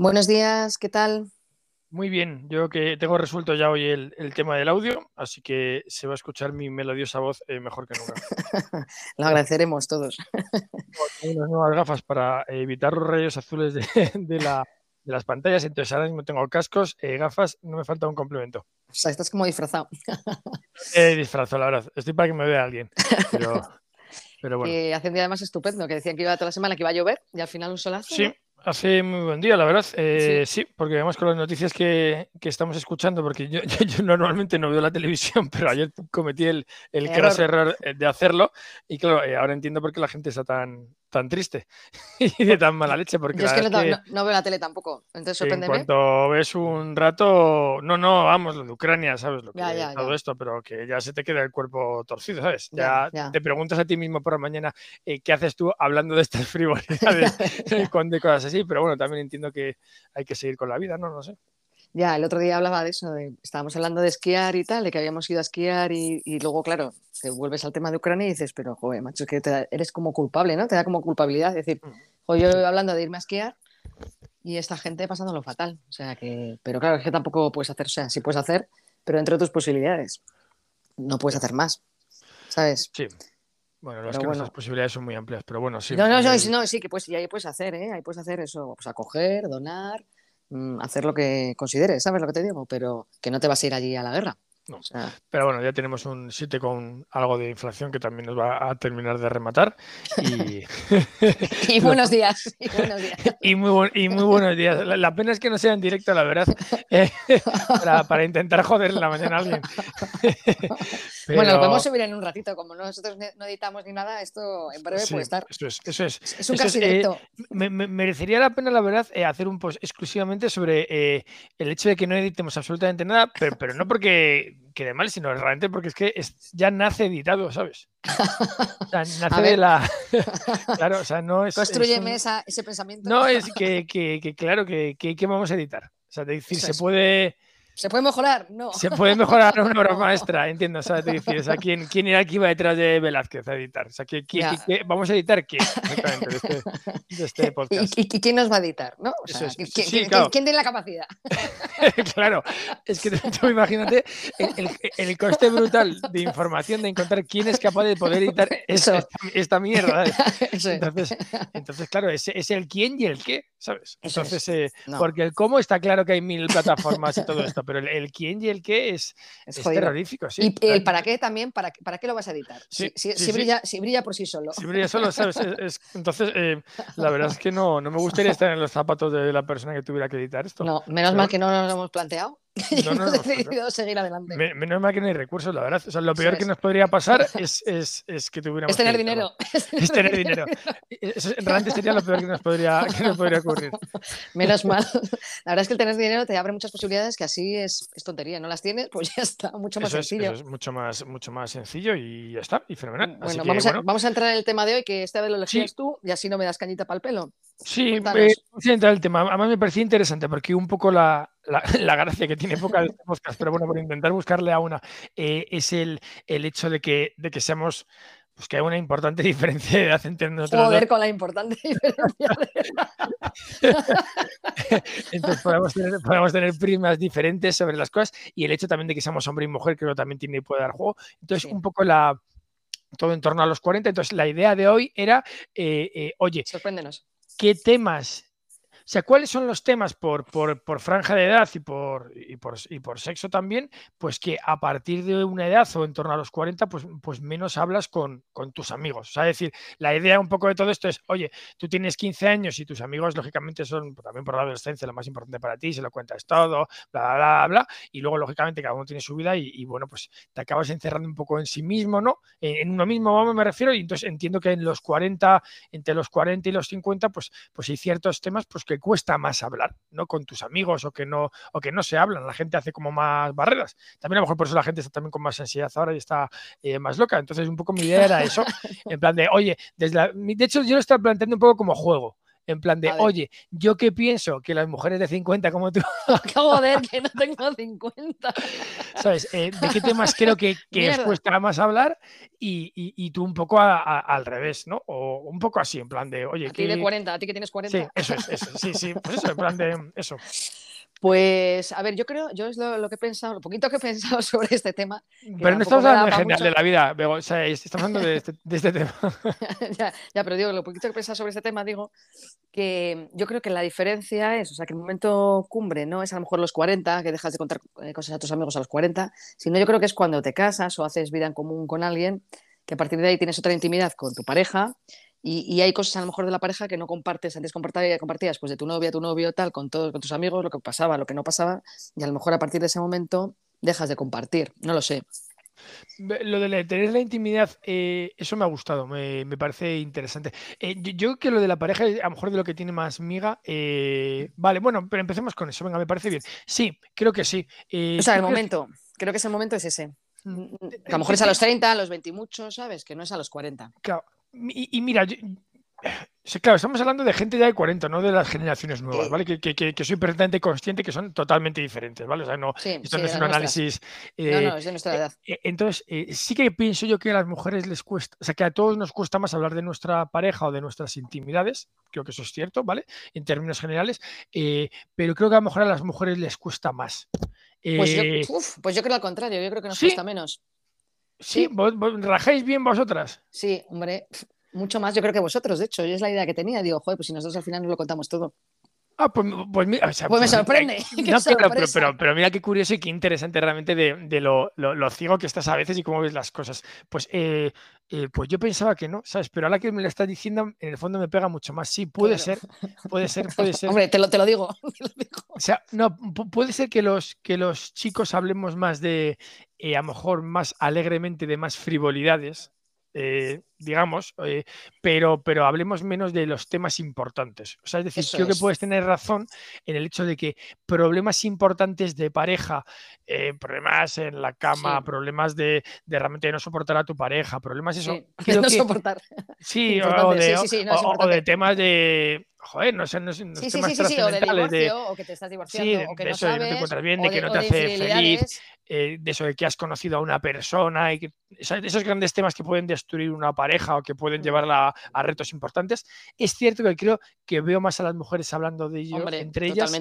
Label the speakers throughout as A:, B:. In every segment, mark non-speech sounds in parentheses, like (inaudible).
A: Buenos días, ¿qué tal?
B: Muy bien, yo que tengo resuelto ya hoy el, tema del audio, así que se va a escuchar mi melodiosa voz eh, mejor que nunca. (laughs)
A: Lo agradeceremos todos.
B: Tengo unas nuevas gafas para evitar los rayos azules de, las pantallas, entonces ahora mismo tengo cascos, eh, gafas, no me falta un complemento.
A: O sea, estás como disfrazado.
B: Eh, disfrazo, la verdad. Estoy para que me vea alguien. Pero, (laughs) pero bueno.
A: Que hace un día además estupendo, que decían que iba toda la semana que iba a llover y al final un solazo.
B: Sí, Hace muy buen día, la verdad. Eh, sí. porque vemos con las noticias que, estamos escuchando, porque (laughs) yo, normalmente no veo la televisión, (laughs) pero ayer cometí el, el error. error de hacerlo y claro, eh, ahora entiendo por qué la gente está tan, tan triste (laughs) y de tan mala leche. Porque
A: Yo es que, no, veo la tele tampoco, entonces sorprende.
B: En cuanto ves un rato, no, no, vamos, lo de Ucrania, ¿sabes? Lo que, todo esto, pero que ya se te queda el cuerpo torcido, ¿sabes? Ya, te preguntas a ti mismo por la mañana eh, qué haces tú hablando de estas (laughs) frivolidades (laughs) con de cosas así, pero bueno, también entiendo que hay que seguir con la vida, ¿no? No sé.
A: Ya, el otro día hablaba de eso, estábamos hablando de esquiar y tal, de que habíamos ido a esquiar y, luego, claro, te vuelves al tema de Ucrania y dices, pero, joder, macho, es que eres como culpable, ¿no? Te da como culpabilidad. Es decir, mm. yo hablando de irme a esquiar y esta gente pasándolo fatal. O sea que, pero claro, es que tampoco puedes hacer, o sea, sí puedes hacer, pero entre tus posibilidades. No puedes hacer más, ¿sabes?
B: Sí. Bueno, las, que posibilidades son muy amplias, pero bueno, sí.
A: No, no, no, no sí, que pues, y ahí puedes hacer, ¿eh? Ahí puedes hacer eso, pues acoger, donar, hacer lo que consideres, ¿sabes lo que te digo? Pero que no te vas a ir allí a la guerra.
B: Pero bueno, ya tenemos un 7 con algo de inflación que también nos va a terminar de rematar. Y, (laughs) (laughs)
A: y buenos días.
B: Y, muy, y muy buenos días. La, pena es que no sea en directo, la verdad, (laughs) eh, para, intentar joder la mañana a alguien.
A: Bueno, lo podemos subir en un ratito. Como nosotros no editamos ni nada, esto en breve puede estar.
B: Eso es. Eso es,
A: es un casi eh, directo.
B: me, merecería la pena, la verdad, eh, hacer un post exclusivamente sobre el hecho de que no editemos absolutamente nada, pero, pero no porque quede mal, sino realmente porque es que ya nace editado, ¿sabes? (laughs) O sea, nace de la. (laughs) claro, o sea, no es.
A: Construyeme ese pensamiento.
B: No, es que, que, claro, que, que, vamos a editar. O sea, decir, se puede
A: ¿Se puede mejorar? No.
B: Se puede mejorar una obra (laughs) maestra, entiendo. ¿sabes? Te dices, o ¿quién, ¿quién era que iba detrás de Velázquez a editar? O sea, ¿qué, vamos a editar qué? (laughs) Exactamente, de este, de este (laughs) podcast.
A: ¿Y, quién nos va a editar? ¿no? O sea, ¿quién, tiene la capacidad?
B: claro, es que tú imagínate el, el, coste brutal de información de encontrar quién es capaz de poder editar esta, esta, mierda. Entonces, entonces, claro, es, es, el quién y el qué, ¿sabes? Entonces, eh, porque el cómo está claro que hay mil plataformas y todo esto pero el, quién y el qué es, es, terrorífico. Sí,
A: y el para qué también, para, para qué lo vas a editar. si, brilla, si, brilla, por sí solo.
B: Si brilla solo, ¿sabes? (laughs) entonces, eh, la verdad es que no, no me gustaría estar en los zapatos de la persona que tuviera que editar esto.
A: No, menos mal que no nos lo hemos planteado. (laughs) No, no, hemos decidido seguir adelante.
B: menos mal que no hay recursos, la verdad. O sea, lo peor que nos podría pasar (laughs) es, es, es que tuviéramos.
A: Es tener dinero. (laughs)
B: Es tener dinero. Eso realmente sería lo peor que nos, podría, que nos podría ocurrir.
A: Menos mal. La verdad es que el tener dinero te abre muchas posibilidades que así es, es tontería. No las tienes, pues ya está, mucho más sencillo.
B: Es, mucho, más, mucho más sencillo y ya está, y fenomenal.
A: Bueno, vamos, A, vamos a entrar en el tema de hoy, que esta vez lo elegías tú y así no me das cañita para el pelo.
B: Sí, eh, vamos a entrar en el tema. Además me parecía interesante porque un poco la, (laughs) la, gracia que tiene poca de este podcast, pero bueno, por intentar buscarle a una, eh, es el, el, hecho de que, de que seamos pues que hay una importante (laughs) diferencia de edad entre nosotros.
A: Joder, con la importante (laughs) diferencia de
B: edad. Entonces podemos tener, podemos tener, primas diferentes sobre las cosas y el hecho también de que seamos hombre y mujer creo que también tiene puede dar juego. Entonces, un poco la todo en torno a los 40. Entonces, la idea de hoy era, eh, eh, oye,
A: sorpréndenos.
B: ¿Qué temas sea, ¿cuáles son los temas por, por, franja de edad y por, y por, y, por, sexo también? Pues que a partir de una edad o en torno a los 40, pues, pues menos hablas con, con tus amigos. O sea, es decir, la idea un poco de todo esto es, oye, tú tienes 15 años y tus amigos, lógicamente, son también por la adolescencia lo más importante para ti, se lo cuentas todo, bla, bla, bla, bla, y luego, lógicamente, cada uno tiene su vida y, bueno, pues te acabas encerrando un poco en sí mismo, ¿no? En, uno mismo, me refiero, y entonces entiendo que en los 40, entre los 40 y los 50, pues, pues hay ciertos temas pues que cuesta más hablar, ¿no? Con tus amigos o que no, o que no se hablan, la gente hace como más barreras. También a lo mejor por eso la gente está también con más ansiedad ahora y está eh, más loca. Entonces, un poco mi idea era eso, (laughs) en plan de, oye, desde de hecho yo lo estaba planteando un poco como juego. En plan de, oye, yo qué pienso que las mujeres de 50 como tú. (laughs)
A: Joder, que no tengo 50. (laughs)
B: ¿Sabes? Eh, ¿De qué temas creo que, (laughs) que os cuesta más hablar? Y, y, tú un poco al revés, ¿no? O un poco así, en plan de, oye.
A: A ti de 40, a ti que tienes 40.
B: Sí, eso es, eso, sí, sí, pues eso, en plan de eso.
A: Pues, a ver, yo creo, yo es lo, que he pensado, lo poquito que he (laughs) pensado sobre este tema.
B: Pero no estamos hablando en general de la vida, o sea, estamos hablando de este, este tema. (laughs)
A: ya, ya, pero digo, lo poquito que he pensado sobre este tema, digo que yo creo que la diferencia es, o sea, que el momento cumbre no es a lo mejor los 40, que dejas de contar eh, cosas a tus amigos a los 40, sino yo creo que es cuando te casas o haces vida en común con alguien, que a partir de ahí tienes otra intimidad con tu pareja y, hay cosas a lo mejor de la pareja que no compartes, antes compartías, compartías pues de tu novia, tu novio, tal, con todos, con tus amigos, lo que pasaba, lo que no pasaba, y a lo mejor a partir de ese momento dejas de compartir, no lo sé.
B: Lo de tener la intimidad, eh, eso me ha gustado, me, parece interesante. Eh, yo, creo que lo de la pareja, a lo mejor de lo que tiene más miga. Eh, vale, bueno, pero empecemos con eso, venga, me parece bien. Sí, creo que sí.
A: o sea, el momento, creo que ese momento es ese. Mm, a lo mejor es a los 30, a los 20 y muchos, ¿sabes? Que no es a los 40.
B: Claro, y, mira, claro, estamos hablando de gente ya de 40, no de las generaciones nuevas, ¿vale? Que, que, soy perfectamente consciente que son totalmente diferentes, ¿vale? O sea, no, esto no es un análisis.
A: no, no, eh, es de nuestra edad.
B: Eh, entonces, eh, sí que pienso yo que a las mujeres les cuesta, o sea, que a todos nos cuesta más hablar de nuestra pareja o de nuestras intimidades, creo que eso es cierto, ¿vale? En términos generales, pero creo que a lo mejor a las mujeres les cuesta más.
A: Pues yo, pues, yo, creo al contrario, yo creo que nos cuesta menos.
B: Sí, ¿Vos, rajáis bien vosotras.
A: Sí, hombre, mucho más yo creo que vosotros, de hecho, y es la idea que tenía. Digo, joder, pues si nosotros al final nos lo contamos todo.
B: Ah, pues, pues, mira,
A: pues me pues sorprende. (laughs)
B: pero, mira qué curioso y qué interesante realmente de, lo, ciego que estás a veces y cómo ves las cosas. Pues, eh, eh, pues yo pensaba que no, ¿sabes? Pero ahora que me lo estás diciendo, en el fondo me pega mucho más. Sí, puede ser, puede ser, puede (laughs) ser.
A: Hombre, te lo, te lo, digo, (laughs)
B: O sea, no, puede ser que los, que los chicos hablemos más de, eh, a lo mejor más alegremente de más frivolidades, eh, digamos, eh, pero, pero hablemos menos de los temas importantes. O sea, es decir, creo que puedes tener razón en el hecho de que problemas importantes de pareja, eh, problemas en la cama, problemas de, de, realmente no soportar a tu pareja, problemas eso.
A: Sí, (laughs) no soportar.
B: Sí, o de, temas de joder, no sé, no, sé,
A: sí, sí, sí, sí, o de divorcio, o que te estás divorciando, o que no sabes,
B: de no te encuentras bien, de, que no te hace feliz, de eso de que has conocido a una persona, y que, esos grandes temas que pueden destruir una pareja o que pueden llevarla a retos importantes. Es cierto que creo que veo más a las mujeres hablando de ello entre ellas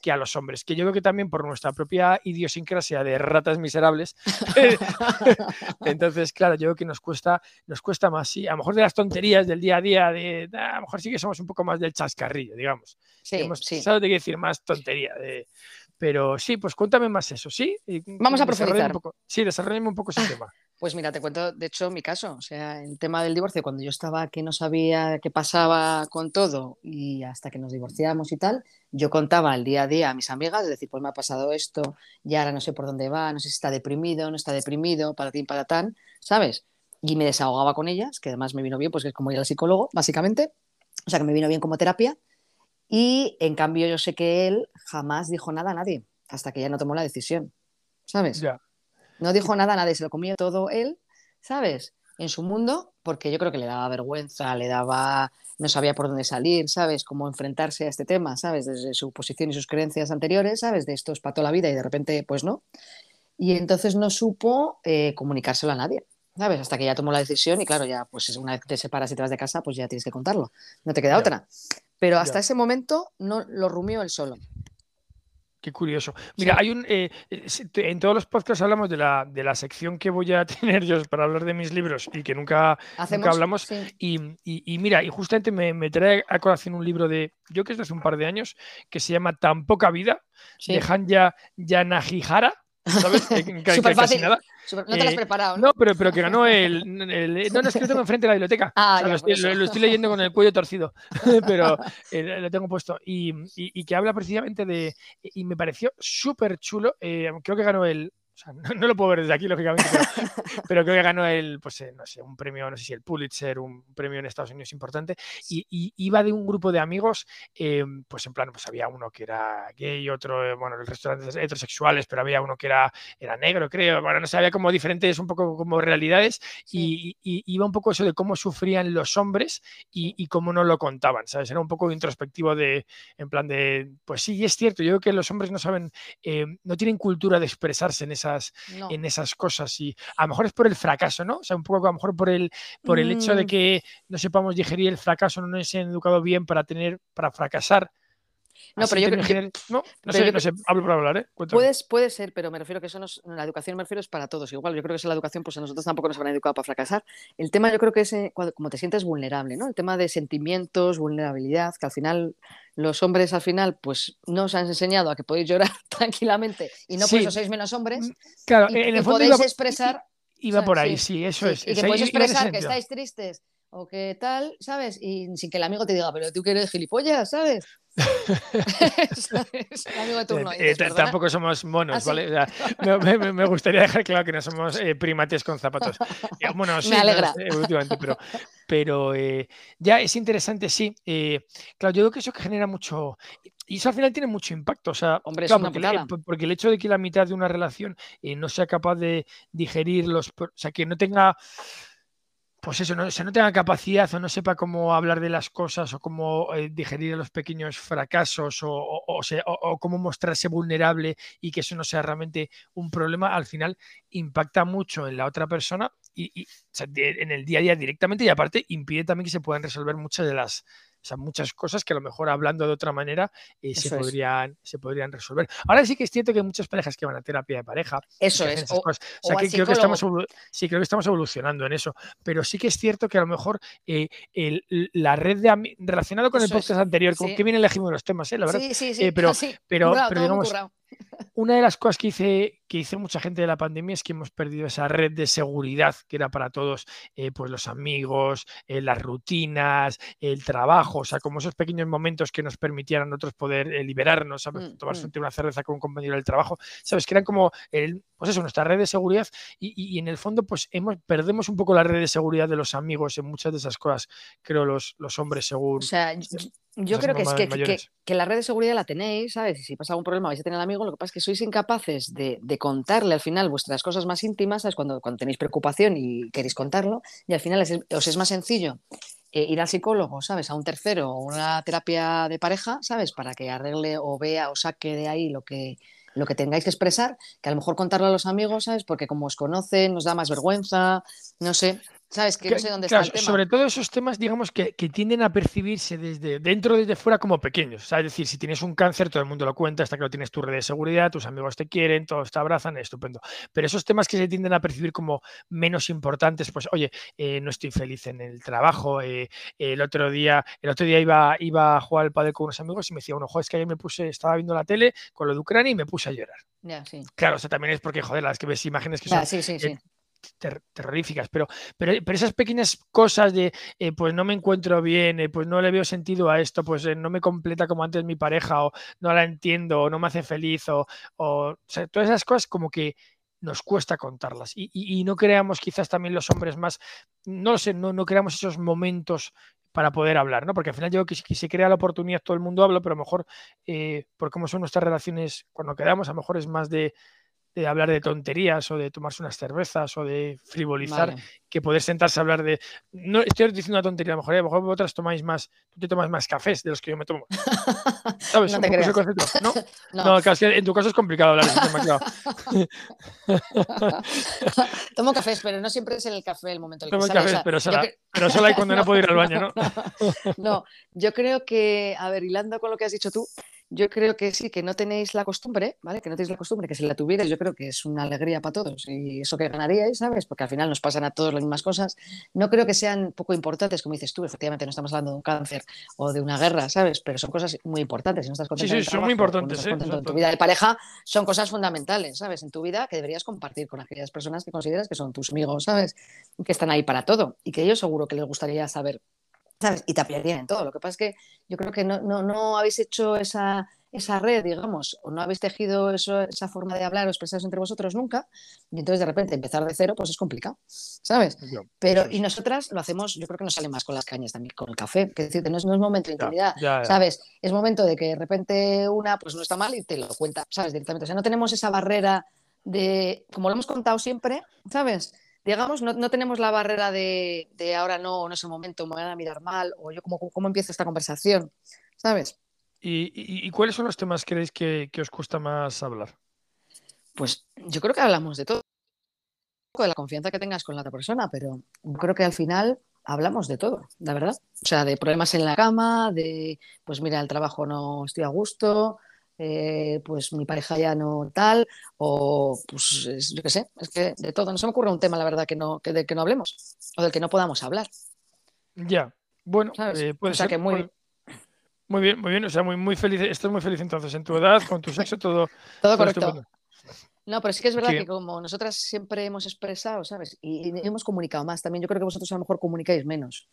B: que, a los hombres, que yo creo que también por nuestra propia idiosincrasia de ratas miserables. (laughs) (laughs) Entonces, claro, yo creo que nos cuesta, nos cuesta más, sí, a lo mejor de las tonterías del día a día, de, a lo mejor sí que somos un poco más del chascarrillo, digamos.
A: Sí, Hemos,
B: sí. ¿Sabes de qué decir? Más tontería. De, pero sí, pues cuéntame más eso, ¿sí?
A: Vamos a profundizar.
B: sí, desarrollame un poco ese (laughs) tema.
A: Pues mira, te cuento, de hecho, mi caso, o sea, el tema del divorcio, cuando yo estaba que no sabía qué pasaba con todo y hasta que nos divorciamos y tal, yo contaba el día a día a mis amigas, es decir, pues me ha pasado esto, y ahora no sé por dónde va, no sé si está deprimido, no está deprimido, para ti, para tan, ¿sabes? Y me desahogaba con ellas, que además me vino bien, pues es como ir al psicólogo, básicamente, o sea, que me vino bien como terapia, y en cambio yo sé que él jamás dijo nada a nadie, hasta que ya no tomó la decisión, ¿sabes?
B: Ya.
A: No dijo nada a nadie, se lo comió todo él, ¿sabes? En su mundo, porque yo creo que le daba vergüenza, le daba, no sabía por dónde salir, ¿sabes? Cómo enfrentarse a este tema, ¿sabes? Desde su posición y sus creencias anteriores, ¿sabes? De esto es para toda la vida y de repente, pues no. Y entonces no supo eh, comunicárselo a nadie, ¿sabes? Hasta que ya tomó la decisión y claro, ya, pues una vez te separas y te vas de casa, pues ya tienes que contarlo. No te queda otra. Pero hasta ese momento no lo rumió él solo.
B: Qué curioso. Mira, hay un. Eh, eh, en todos los podcasts hablamos de la, de la sección que voy a (laughs) tener yo para hablar de mis libros y que nunca, hablamos. Y, mira, y justamente me, trae a colación un libro de. Yo que es de hace un par de años, que se llama Tan poca vida, de Hanya Yanagihara. ¿Sabes? (laughs)
A: Súper fácil. Nada. No te lo has eh, preparado.
B: ¿no? pero, pero que ganó el, No, no, es que lo tengo enfrente de la biblioteca.
A: Ah,
B: lo, estoy, leyendo con el cuello torcido, (laughs) pero eh, lo tengo puesto. Y, y, que habla precisamente de. Y me pareció súper chulo. Eh, creo que ganó el, (laughs) no, lo puedo ver desde aquí, lógicamente, (laughs) pero, creo que ganó el, pues, eh, no sé, un premio, no sé si el Pulitzer, un premio en Estados Unidos importante, y, iba de un grupo de amigos, em, pues en plan, pues había uno que era gay, otro, eh, bueno, el restaurantes heterosexuales, pero había uno que era, era negro, creo, bueno, no sé, había como diferentes, un poco como realidades, y, iba un poco eso de cómo sufrían los hombres y, cómo no lo contaban, ¿sabes? Era un poco introspectivo de, en plan de, pues sí, es cierto, yo creo que los hombres no saben, em, no tienen cultura de expresarse en en esas cosas. Y a lo mejor es por el fracaso, ¿no? O sea, un poco a lo mejor por el, por el hecho de mm. que no sepamos digerir el fracaso, no nos han educado bien para tener, para fracasar.
A: No, pero yo
B: creo (laughs) no, no sé, no sé, hablo por hablar, ¿eh?
A: Puedes, puede ser, pero me refiero que eso no es, la educación me refiero es para todos igual. Yo creo que es la educación, pues a nosotros tampoco nos han educado para fracasar. El tema yo creo que es eh, como te sientes vulnerable, ¿no? El tema de sentimientos, vulnerabilidad, que al final los hombres al final pues no os han enseñado a que podéis llorar (laughs) tranquilamente y no pues sois menos hombres. Mm,
B: claro, en el fondo
A: podéis expresar.
B: Iba por ahí, sí, eso es.
A: Y que podéis expresar que estáis tristes o que tal, ¿sabes? Y sin que el amigo te diga, pero tú que eres gilipollas, ¿sabes? (laughs) (laughs)
B: Eh, tampoco somos monos, ah, ¿vale? me, gustaría dejar claro que no somos eh, primates con zapatos. Bueno, (laughs) sí,
A: me alegra.
B: pero, pero eh, ya es interesante, sí. claro, yo creo que eso que genera mucho. Y eso al final tiene mucho impacto. O sea,
A: Hombre,
B: porque, porque, el hecho de que la mitad de una relación no sea capaz de digerir los. O sea, que no tenga pues eso, no, no tenga capacidad o no sepa cómo hablar de las cosas o cómo eh, digerir los pequeños fracasos o, o, cómo mostrarse vulnerable y que eso no sea realmente un problema, al final impacta mucho en la otra persona y, en el día a día directamente y aparte impide también que se puedan resolver muchas de las o sea, muchas cosas que a lo mejor hablando de otra manera eh, se, podrían, se podrían resolver. Ahora sí que es cierto que hay muchas parejas que van a terapia de pareja.
A: Eso es.
B: O, sea, que creo que estamos, sí, creo que estamos evolucionando en eso. Pero sí que es cierto que a lo mejor eh, la red de relacionado con el podcast anterior, con que bien elegimos los temas, ¿eh? la verdad.
A: Sí, sí, sí.
B: pero, (laughs) pero, pero digamos, una de las cosas que hice, que hizo mucha gente de la pandemia es que hemos perdido esa red de seguridad que era para todos, eh, pues los amigos, eh, las rutinas, el trabajo, o sea, como esos pequeños momentos que nos permitían a nosotros poder eh, liberarnos, ¿sabes? Mm, Tomarse mm. una cerveza con un compañero del trabajo, ¿sabes? Que eran como, el, pues eso, nuestra red de seguridad y, en el fondo, pues hemos, perdemos un poco la red de seguridad de los amigos en muchas de esas cosas, creo, los, los hombres según...
A: O sea, yo creo que es que, que, la red de seguridad la tenéis, ¿sabes? Y si pasa algún problema vais a tener al amigo, lo que pasa es que sois incapaces de, contarle al final vuestras cosas más íntimas, ¿sabes? Cuando, cuando tenéis preocupación y queréis contarlo, y al final os es más sencillo eh, ir al psicólogo, ¿sabes? A un tercero o una terapia de pareja, ¿sabes? Para que arregle o vea o saque de ahí lo que, lo que tengáis que expresar, que a lo mejor contarlo a los amigos, ¿sabes? Porque como os conocen, nos da más vergüenza, no sé. ¿Sabes? Que no sé dónde está el tema.
B: Sobre todo esos temas, digamos, que, tienden a percibirse desde dentro, desde fuera, como pequeños. Es decir, si tienes un cáncer, todo el mundo lo cuenta, hasta que lo tienes tu red de seguridad, tus amigos te quieren, todos te abrazan, estupendo. Pero esos temas que se tienden a percibir como menos importantes, pues, oye, eh, no estoy feliz en el trabajo. Eh, el otro día, el otro día iba, iba a jugar al padre con unos amigos y me decía, uno, joder, es que ayer me puse, estaba viendo la tele con lo de Ucrania y me puse a llorar. Claro, o sea, también es porque, joder, las que ves imágenes que son
A: sí, sí,
B: terroríficas, pero, pero, pero, esas pequeñas cosas de, eh, pues no me encuentro bien, eh, pues no le veo sentido a esto, pues eh, no me completa como antes mi pareja, o no la entiendo, o no me hace feliz, o, o, todas esas cosas como que nos cuesta contarlas y, no creamos quizás también los hombres más, no lo sé, no, no creamos esos momentos para poder hablar, ¿no? Porque al final yo que si se crea la oportunidad todo el mundo habla, pero a lo mejor, por cómo son nuestras relaciones cuando quedamos, a lo mejor es más de de hablar de tonterías o de tomarse unas cervezas o de frivolizar que poder sentarse a hablar de. No estoy diciendo una tontería, a lo mejor, a lo mejor vosotras tomáis más, tú te tomas más cafés de los que yo me tomo. (laughs) ¿Sabes?
A: No, te (laughs)
B: ¿No? no, claro, es que en tu caso es complicado hablar de ese tema, claro. (laughs)
A: Tomo cafés, pero no siempre es en el café el momento en el
B: que Tomo cafés, pero, solo, pero solo hay cuando no puedo ir al baño, ¿no?
A: no, yo creo que, a ver, hilando con lo que has dicho tú, yo creo que sí, que no tenéis la costumbre, ¿vale? Que no tenéis la costumbre, que si la tuvierais, yo creo que es una alegría para todos y eso que ganaríais, ¿sabes? Porque al final nos pasan a todos las mismas cosas. No creo que sean poco importantes, como dices tú, efectivamente no estamos hablando de un cáncer o de una guerra, ¿sabes? Pero son cosas muy importantes. Si no estás contento
B: sí, sí, son muy importantes. ¿eh?
A: En tu vida de pareja son cosas fundamentales, ¿sabes? En tu vida que deberías compartir con aquellas personas que consideras que son tus amigos, ¿sabes? Que están ahí para todo y que ellos seguro que les gustaría saber ¿sabes? Y te apoyarían en todo. Lo que pasa es que yo creo que no, no, no habéis hecho esa, esa red, digamos, o no habéis tejido eso, esa forma de hablar o expresaros entre vosotros nunca, y entonces de repente empezar de cero, pues es complicado, ¿sabes? Pero, y nosotras lo hacemos, yo creo que nos sale más con las cañas también, con el café, que decir, no es, no es momento de intimidad, ¿sabes? Es momento de que de repente una, pues no está mal y te lo cuenta, ¿sabes? Directamente. O sea, no tenemos esa barrera de, como lo hemos contado siempre, ¿sabes? Digamos, no, no, tenemos la barrera de, de, ahora no, no es el momento, me van a mirar mal, o yo cómo, cómo empiezo esta conversación, ¿sabes?
B: ¿Y, y, y cuáles son los temas que creéis que, que, os cuesta más hablar?
A: Pues yo creo que hablamos de todo, de la confianza que tengas con la otra persona, pero yo creo que al final hablamos de todo, la verdad. O sea, de problemas en la cama, de, pues mira, el trabajo no estoy a gusto, eh, pues mi pareja ya no tal, o pues yo qué sé, es que de todo, no se me ocurre un tema, la verdad, que no, que de que no hablemos, o del que no podamos hablar.
B: Ya, bueno,
A: eh, puede o sea, ser, que muy...
B: Muy bien, muy bien, o sea, muy, muy feliz, estás muy feliz entonces, en tu edad, con tu sexo, todo. (laughs)
A: todo correcto. No, pero sí que es verdad sí. que como nosotras siempre hemos expresado, ¿sabes? Y, y, hemos comunicado más también, yo creo que vosotros a lo mejor comunicáis menos.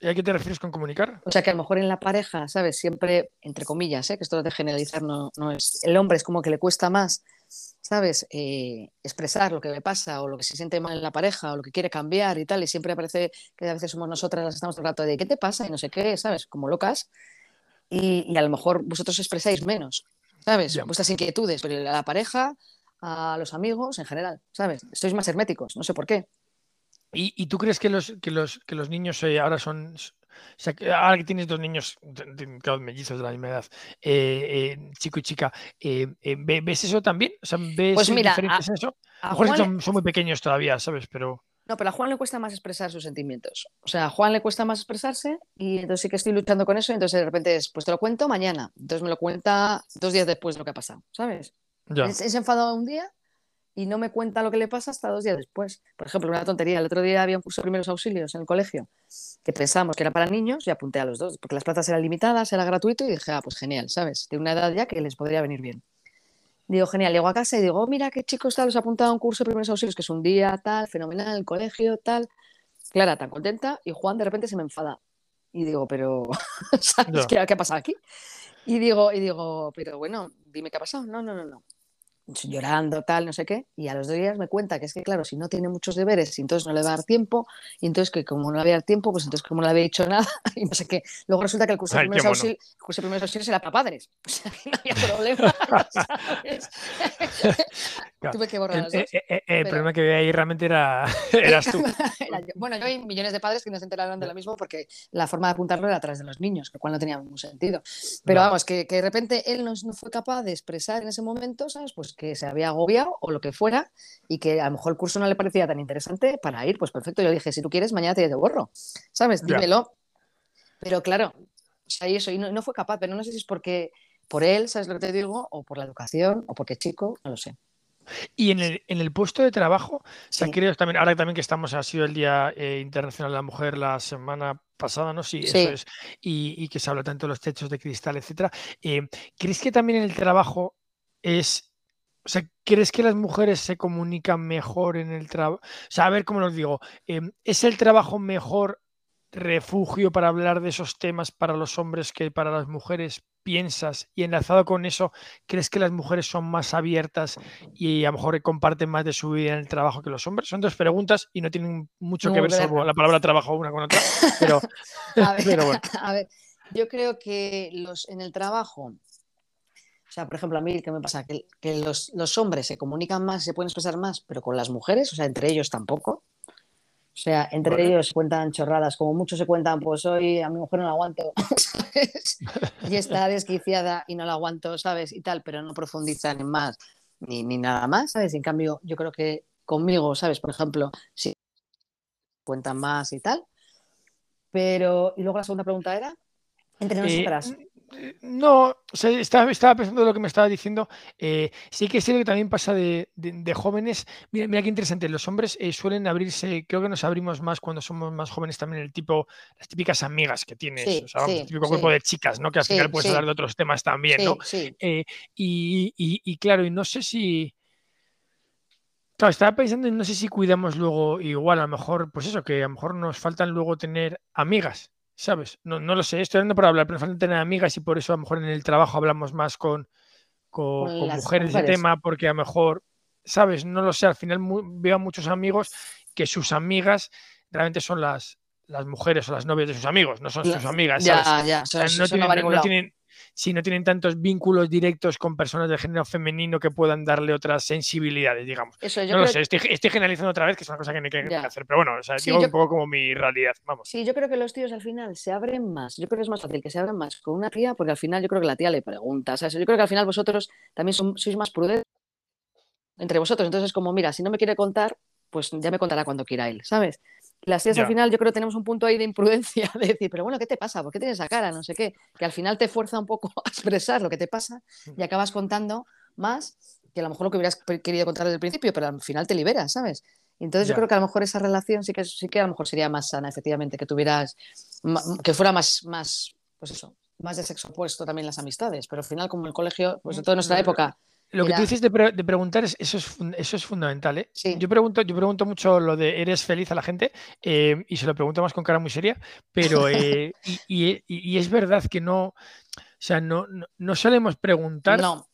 B: ¿Y a qué te refieres con comunicar?
A: O sea, que a lo mejor en la pareja, ¿sabes? Siempre, entre comillas, ¿eh? que esto de generalizar no, no es. El hombre es como que le cuesta más, ¿sabes? Eh, expresar lo que le pasa o lo que se siente mal en la pareja o lo que quiere cambiar y tal. Y siempre parece que a veces somos nosotras las que estamos todo el rato de ¿qué te pasa? y no sé qué, ¿sabes? Como locas. Y, y a lo mejor vosotros expresáis menos, ¿sabes? Yeah. Vuestras inquietudes, pero a la pareja, a los amigos en general, ¿sabes? Sois más herméticos, no sé por qué.
B: ¿Y, ¿Y, tú crees que los, que los, que los niños eh, ahora son... O sea, que ahora que tienes dos niños, claro, mellizos de la misma edad, eh, eh, chico y chica, ¿ves eso también? O sea, ¿ves
A: pues mira,
B: diferentes
A: a,
B: en eso? A lo mejor
A: Juan
B: son, son, muy pequeños todavía, ¿sabes? Pero...
A: No, pero a Juan le cuesta más expresar sus sentimientos. O sea, a Juan le cuesta más expresarse y entonces sí que estoy luchando con eso y entonces de repente es, pues te lo cuento mañana. Entonces me lo cuenta dos días después de lo que ha pasado, ¿sabes?
B: Ya.
A: Es, es enfadado un día y no me cuenta lo que le pasa hasta dos días después. Por ejemplo, una tontería. El otro día había un curso de primeros auxilios en el colegio que pensábamos que era para niños y apunté a los dos, porque las plazas eran limitadas, era gratuito y dije, ah, pues genial, ¿sabes? De una edad ya que les podría venir bien. Digo, genial, llego a casa y digo, oh, mira qué chicos tal, os ha apuntado a un curso de primeros auxilios, que es un día tal, fenomenal, el colegio tal. Clara tan contenta y Juan de repente se me enfada. Y digo, pero, (laughs) ¿sabes qué, qué ha pasado aquí? Y digo, y digo, pero bueno, dime qué ha pasado. No, no, no, no llorando, tal, no sé qué, y a los dos días me cuenta que es que, claro, si no tiene muchos deberes, entonces no le va a dar tiempo, y entonces que como no le había dar tiempo, pues entonces como no le había dicho nada, (laughs) y no sé qué. Luego resulta que el curso, Ay, de, primeros bueno. el curso de primeros auxilios era para padres, (laughs) o sea, que no había problema, ¿sabes? (laughs)
B: Claro.
A: Tuve que borrar los dos.
B: eh, eh, eh, el problema que veía ahí realmente era, eras tú.
A: era yo. Bueno, yo hay millones de padres que no se enteraron de lo mismo porque la forma de apuntarlo era atrás de los niños, que cual no tenía ningún sentido. Pero no. vamos, que, que, de repente él no, no fue capaz de expresar en ese momento, ¿sabes? Pues que se había agobiado o lo que fuera y que a lo mejor el curso no le parecía tan interesante para ir, pues perfecto. Yo dije, si tú quieres, mañana te borro, ¿sabes? Dímelo. Pero claro, o sea, y eso, y no, no fue capaz, pero no sé si es porque por él, ¿sabes lo que te digo? O por la educación, o porque chico, no lo sé.
B: Y en el, en el, puesto de trabajo, sí. creo también, ahora también que estamos, ha sido el Día eh, Internacional de la Mujer la semana pasada, ¿no? Sí,
A: sí.
B: eso es. Y, y, que se habla tanto de los techos de cristal, etcétera. Eh, ¿Crees que también en el trabajo es. O sea, ¿crees que las mujeres se comunican mejor en el trabajo? O sea, a ver cómo lo digo. Eh, ¿Es el trabajo mejor refugio para hablar de esos temas para los hombres que para las mujeres piensas y enlazado con eso, ¿crees que las mujeres son más abiertas y a lo mejor comparten más de su vida en el trabajo que los hombres? Son dos preguntas y no tienen mucho no, que ver, salvo la palabra trabajo una con otra, pero, (laughs)
A: a, ver, pero bueno. (laughs) a ver, yo creo que los, en el trabajo, o sea, por ejemplo, a mí, ¿qué me pasa? Que, que los, los, hombres se comunican más, se pueden expresar más, pero con las mujeres, o sea, entre ellos tampoco. O sea, entre vale. ellos cuentan chorradas, como muchos se cuentan, pues hoy a mi mujer no la aguanto, (laughs) ¿sabes? Y está (laughs) desquiciada y no la aguanto, ¿sabes? Y tal, pero no profundizan en más ni, ni nada más, ¿sabes? En cambio, yo creo que conmigo, ¿sabes? Por ejemplo, sí cuentan más y tal. Pero, y luego la segunda pregunta era, entre nosotras.
B: Eh, no, o sea, estaba, estaba, pensando lo que me estaba diciendo. Eh, sí que es cierto que también pasa de, de, de jóvenes. Mira, mira, qué interesante. Los hombres eh, suelen abrirse, creo que nos abrimos más cuando somos más jóvenes también, el tipo, las típicas amigas que tienes,
A: sí,
B: o sea,
A: sí,
B: el típico
A: sí.
B: grupo de chicas, ¿no? Que al final puedes hablar de otros temas también, ¿no? Eh, y, y, y, claro, y no sé si. Claro, estaba pensando en no sé si cuidamos luego igual, a lo mejor, pues eso, que a lo mejor nos faltan luego tener amigas ¿Sabes? No, no lo sé, estoy hablando por hablar, pero falta tener amigas y por eso a lo mejor en el trabajo hablamos más con, con,
A: las
B: mujeres de
A: mujeres.
B: tema, porque a lo mejor, ¿sabes? No lo sé, al final veo a muchos amigos que sus amigas realmente son las, las mujeres o las novias de sus amigos, no son sus amigas, ¿sabes?
A: Ya, ya,
B: O sea, no tienen,
A: no
B: tienen- sí, no tienen tantos vínculos directos con personas de género femenino que puedan darle otras sensibilidades, digamos.
A: Eso, yo
B: no lo sé, estoy, estoy generalizando otra vez, que es una cosa que no hay que
A: Ya.
B: hacer, pero bueno, o sea,
A: Sí,
B: digo
A: yo-
B: un poco como mi realidad, vamos.
A: Sí, yo creo que los tíos al final se abren más. Yo creo que es más fácil que se abran más con una tía, porque al final yo creo que la tía le pregunta. ¿sabes? Yo creo que al final vosotros también son- sois más prudentes entre vosotros. Entonces es como, mira, si no me quiere contar, pues ya me contará cuando quiera él, ¿sabes? Las tías
B: Ya.
A: al final yo creo que tenemos un punto ahí de imprudencia, (laughs) de decir, pero bueno, ¿qué te pasa? ¿Por qué tienes esa cara? No sé qué. Que al final te fuerza un poco (laughs) a expresar lo que te pasa y acabas contando más que a lo mejor lo que hubieras querido contar desde el principio, pero al final te liberas, ¿sabes? Entonces
B: Ya.
A: yo creo que a lo mejor esa relación sí que, sí que a lo mejor sería más sana, efectivamente, que tuvieras, que fuera más, más, pues eso, más de sexo opuesto también las amistades, pero al final como el colegio, pues de toda nuestra época,
B: Lo que tú dices de, pre- de preguntar, es, eso, es, eso es fundamental. ¿eh?
A: Sí.
B: Yo, pregunto, yo pregunto mucho lo de ¿eres feliz a la gente? eh, y se lo pregunto más con cara muy seria, pero (laughs) eh, y, y- es verdad que no, o sea, no, no, no solemos preguntar,
A: no,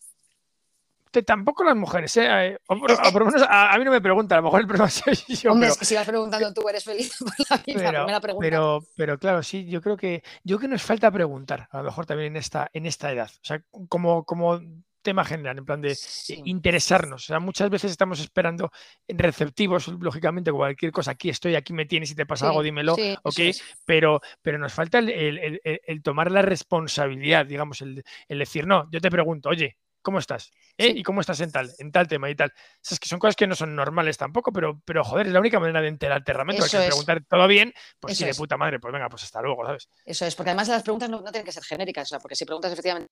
B: te- tampoco las mujeres, ¿eh? Eh, o por, o lo menos (laughs) a, a mí no me preguntan, a lo mejor el problema (laughs) soy yo,
A: hombre,
B: pero,
A: es que si vas preguntando tú eres feliz por la vida,
B: pero,
A: primera pregunta.
B: pero, pero claro, sí, yo creo que yo creo que nos falta preguntar, a lo mejor también en esta, en esta edad. O sea, como, como tema general, en plan de
A: Sí.
B: eh, interesarnos. O sea, muchas veces estamos esperando en receptivos, lógicamente, cualquier cosa. Aquí estoy, aquí me tienes, si te pasa
A: Sí,
B: algo, dímelo.
A: sí,
B: ok,
A: es.
B: pero, pero nos falta el, el- el- el- el tomar la responsabilidad, digamos, el, decir, no, yo te pregunto, oye, ¿cómo estás? ¿Eh? ¿Y cómo estás en tal, en tal tema y tal? Esas que son cosas que no son normales tampoco, pero, pero joder, es la única manera de enterarte realmente. Porque
A: es.
B: preguntar todo bien, pues
A: Eso
B: sí, de
A: es.
B: puta madre, pues venga, pues hasta luego, ¿sabes?
A: Eso es, porque además las preguntas no, no tienen que ser genéricas, o sea, porque si preguntas efectivamente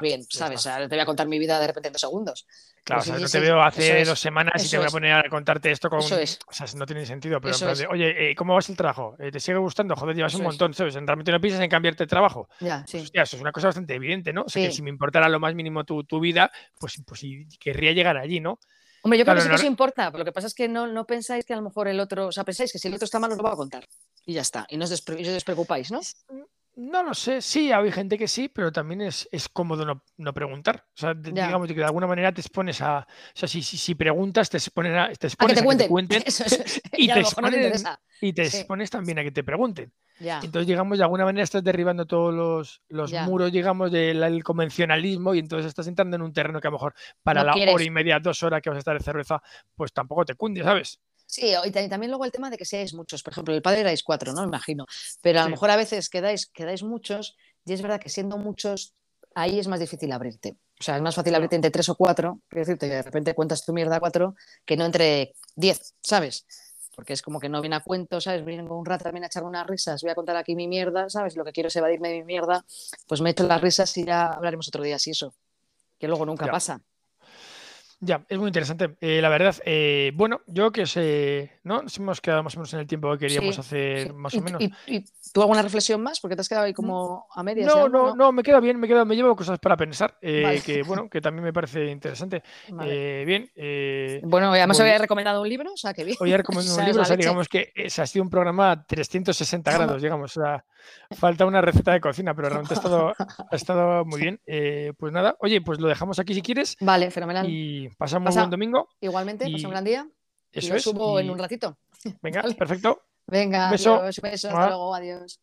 A: bien, ¿sabes? O te voy a contar mi vida de repente en dos segundos.
B: Claro,
A: Pues
B: o sea, no te veo hace
A: es,
B: dos semanas y te voy a poner a contarte esto con.
A: Eso es.
B: O sea, no tiene sentido, pero en
A: Eso
B: plan
A: es.
B: de, oye, eh, ¿cómo vas el trabajo? Eh, ¿Te sigue gustando? Joder, llevas un
A: es.
B: montón, ¿sabes? Realmente no piensas en cambiarte de trabajo.
A: Ya,
B: Pues,
A: sí.
B: hostia, eso es una cosa bastante evidente, ¿no? O sea, que
A: Sí.
B: si me importara lo más mínimo tu, tu vida, pues, pues querría llegar allí, ¿no?
A: Hombre, yo creo
B: Claro,
A: que sí que os importa, pero lo que pasa es que no, no pensáis que a lo mejor el otro, o sea, pensáis que si el otro está mal os lo va a contar. Y ya está. Y no os despreocupáis, ¿no?
B: No lo sé, sí, hay gente que sí, pero también es, es cómodo no, no preguntar. O sea, digamos que de alguna manera te expones a. O sea, si, si, si preguntas, te expones a, te
A: A que
B: expones
A: te
B: a que
A: cuenten.
B: te cuenten (laughs)
A: Eso, eso, (laughs) eso.
B: y te
A: no
B: exponen- y
A: Sí.
B: expones también a que te pregunten. Entonces, digamos, de alguna manera estás derribando todos los, los muros, digamos, del el convencionalismo y entonces estás entrando en un terreno que a lo mejor para
A: No
B: la
A: quieres.
B: hora y media, dos horas que vas a estar de cerveza, pues tampoco te cunde, ¿sabes?
A: Sí, y ta- y también luego el tema de que seáis muchos. Por ejemplo, el padre erais cuatro, ¿no? Imagino. Pero a lo
B: Sí.
A: mejor a veces quedáis, quedáis muchos y es verdad que siendo muchos, ahí es más difícil abrirte. O sea, es más fácil abrirte entre tres o cuatro, quiero decirte que de repente cuentas tu mierda a cuatro, que no entre diez, ¿sabes? Porque es como que no viene a cuento, ¿sabes? Vienen con un rato también a echarme unas risas, voy a contar aquí mi mierda, ¿sabes? Lo que quiero es evadirme de mi mierda, pues me echo las risas y ya hablaremos otro día, si eso. Que luego nunca
B: Ya.
A: pasa.
B: Ya, es muy interesante. Eh, la verdad, eh, bueno, yo que sé, ¿no? Nos hemos quedado más o menos en el tiempo que queríamos
A: Sí,
B: hacer,
A: Sí.
B: más
A: ¿Y,
B: o menos.
A: y- y tú alguna reflexión más? Porque te has quedado ahí como a medias.
B: No,
A: ¿eh?
B: no, no, me queda bien, me queda, me llevo cosas para pensar, eh,
A: Vale.
B: que bueno, que también me parece interesante.
A: Vale.
B: Eh, bien, eh,
A: Bueno, además había recomendado un libro, o sea, que bien.
B: Hoy he recomendado (laughs) un libro, o sea, digamos que ese ha sido un programa a 360 (laughs) grados, digamos, o sea, falta una receta de cocina, pero realmente ha estado, ha estado muy bien. (laughs) Pues nada, oye, pues lo dejamos aquí si quieres
A: Vale, fenomenal.
B: y pasamos
A: Pasa-
B: un buen domingo.
A: Igualmente, pasa
B: y
A: un gran día. Y
B: Eso
A: lo
B: es.
A: subo en un ratito.
B: venga, (laughs)
A: Vale.
B: perfecto.
A: Venga,
B: beso.
A: adiós, beso, hasta luego, adiós.